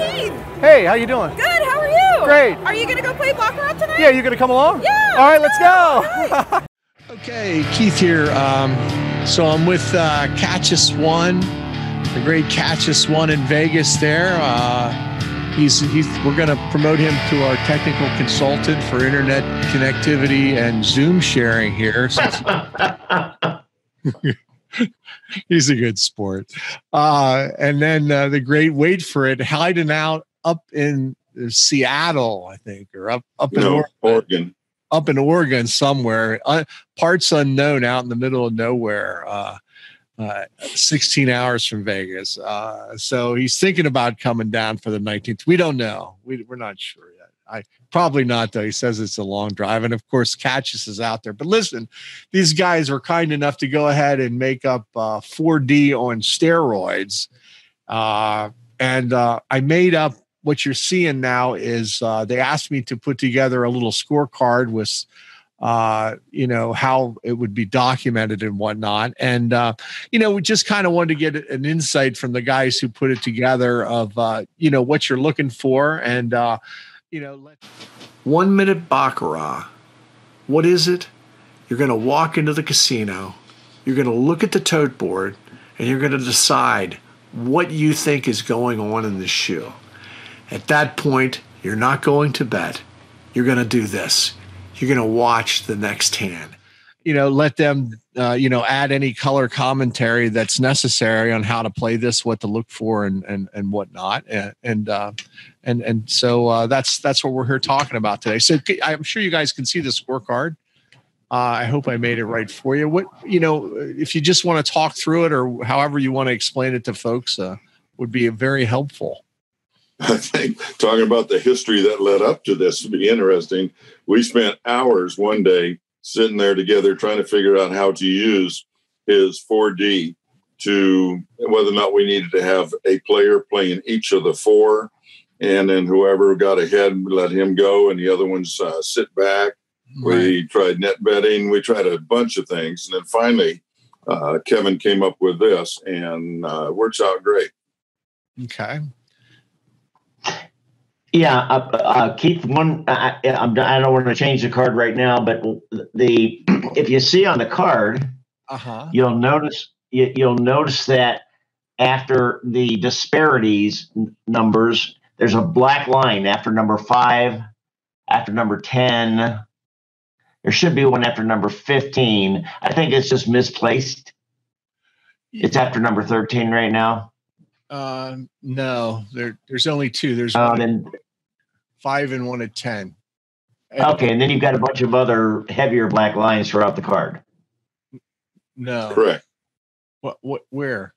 Keith. Hey, how you doing? Good. How are you? Great. Are you gonna go play baccarat tonight? Yeah, you gonna come along? Yeah. All right, let's go. All right. Okay, Keith here. Um, so I'm with uh, Catchus One, the great Catchus One in Vegas. There, uh, he's he's. We're going to promote him to our technical consultant for internet connectivity and Zoom sharing here. He's a good sport. Uh, and then uh, the great wait for it, hiding out up in Seattle, I think, or up up in No, Oregon Oregon. up in Oregon somewhere, uh, parts unknown out in the middle of nowhere, uh, uh, 16 hours from Vegas. Uh, so he's thinking about coming down for the 19th. We don't know. We, we're not sure yet. I probably not though. He says it's a long drive, and of course, Catchus is out there. But listen, these guys were kind enough to go ahead and make up uh, 4D on steroids, uh, and uh, I made up what you're seeing now is uh, they asked me to put together a little scorecard with uh, you know how it would be documented and whatnot and uh, you know we just kind of wanted to get an insight from the guys who put it together of you know what you're looking for and you know let One minute Baccarat. What is it? You're going to walk into the casino, you're going to look at the tote board, and you're going to decide what you think is going on in the shoe. At that point, you're not going to bet. You're going to do this. You're going to watch the next hand. You know let them uh, you know add any color commentary that's necessary on how to play this what to look for and and and whatnot. And and uh, and, and so uh, that's that's what we're here talking about today. So i'm sure you guys can see the scorecard. Uh, i hope i made it right for you. What you know if you just want to talk through it or however you want to explain it to folks uh, would be very helpful. I think talking about the history that led up to this would be interesting. We spent hours one day sitting there together trying to figure out how to use his 4D to whether or not we needed to have a player playing each of the four. And then whoever got ahead, let him go, and the other ones uh, sit back. We tried net betting. We tried a bunch of things. And then finally, uh, Kevin came up with this, and uh, it works out great. okay Yeah, uh, uh, Keith. One, I, I- I'm, I don't want to change the card right now, but the if you see on the card, uh-huh you'll notice you, you'll notice that after the disparities n- numbers, there's a black line after number five, after number ten. There should be one after number fifteen. I think it's just misplaced. It's after number thirteen right now. uh, no there, there's only two there's Uh, one five and one at ten And- okay, and then you've got a bunch of other heavier black lines throughout the card. no Correct. What? What? Where?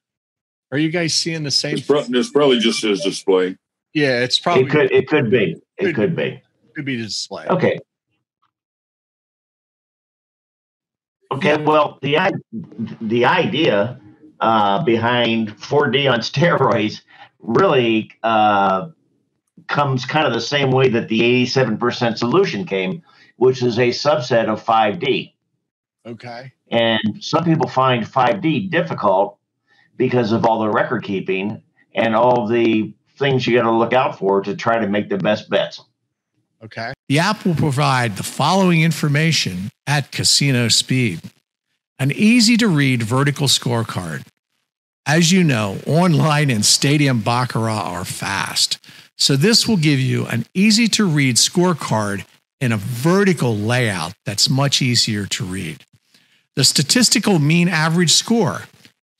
Are you guys seeing the same? It's, pro- it's probably just his display. yeah, it's probably It could it could be. It Could- could be. could be the display. Okay. Okay. Well, the the idea uh, behind 4D on steroids really uh, comes kind of the same way that the 87% solution came, which is a subset of 5D. Okay. And some people find 5D difficult because of all the record keeping and all the things you got to look out for to try to make the best bets. Okay. The app will provide the following information at casino speed an easy to read vertical scorecard. As you know, online and stadium Baccarat are fast. So, this will give you an easy to read scorecard in a vertical layout that's much easier to read. The statistical mean average score.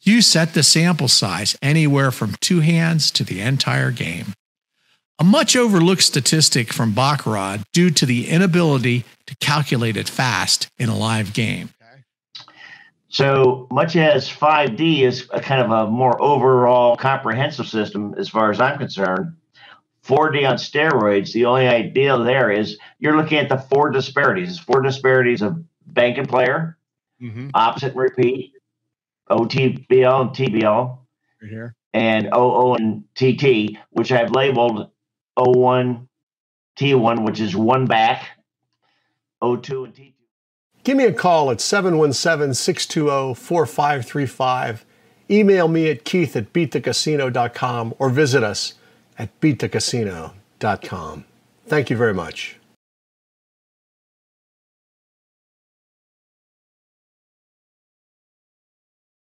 You set the sample size anywhere from two hands to the entire game. A much overlooked statistic from Baccarat due to the inability to calculate it fast in a live game. So much as 5D is a kind of a more overall comprehensive system, as far as I'm concerned, 4D on steroids, the only idea there is you're looking at the four disparities. Four disparities of bank and player, Mm-hmm. opposite and repeat, OTBL and TBL, Right here. and OO and TT, which I've labeled O1, T1, which is one back, O2 and T2. Give me a call at 717 620 4535. Email me at keith at beatthecasino.com or visit us at beatthecasino.com. Thank you very much.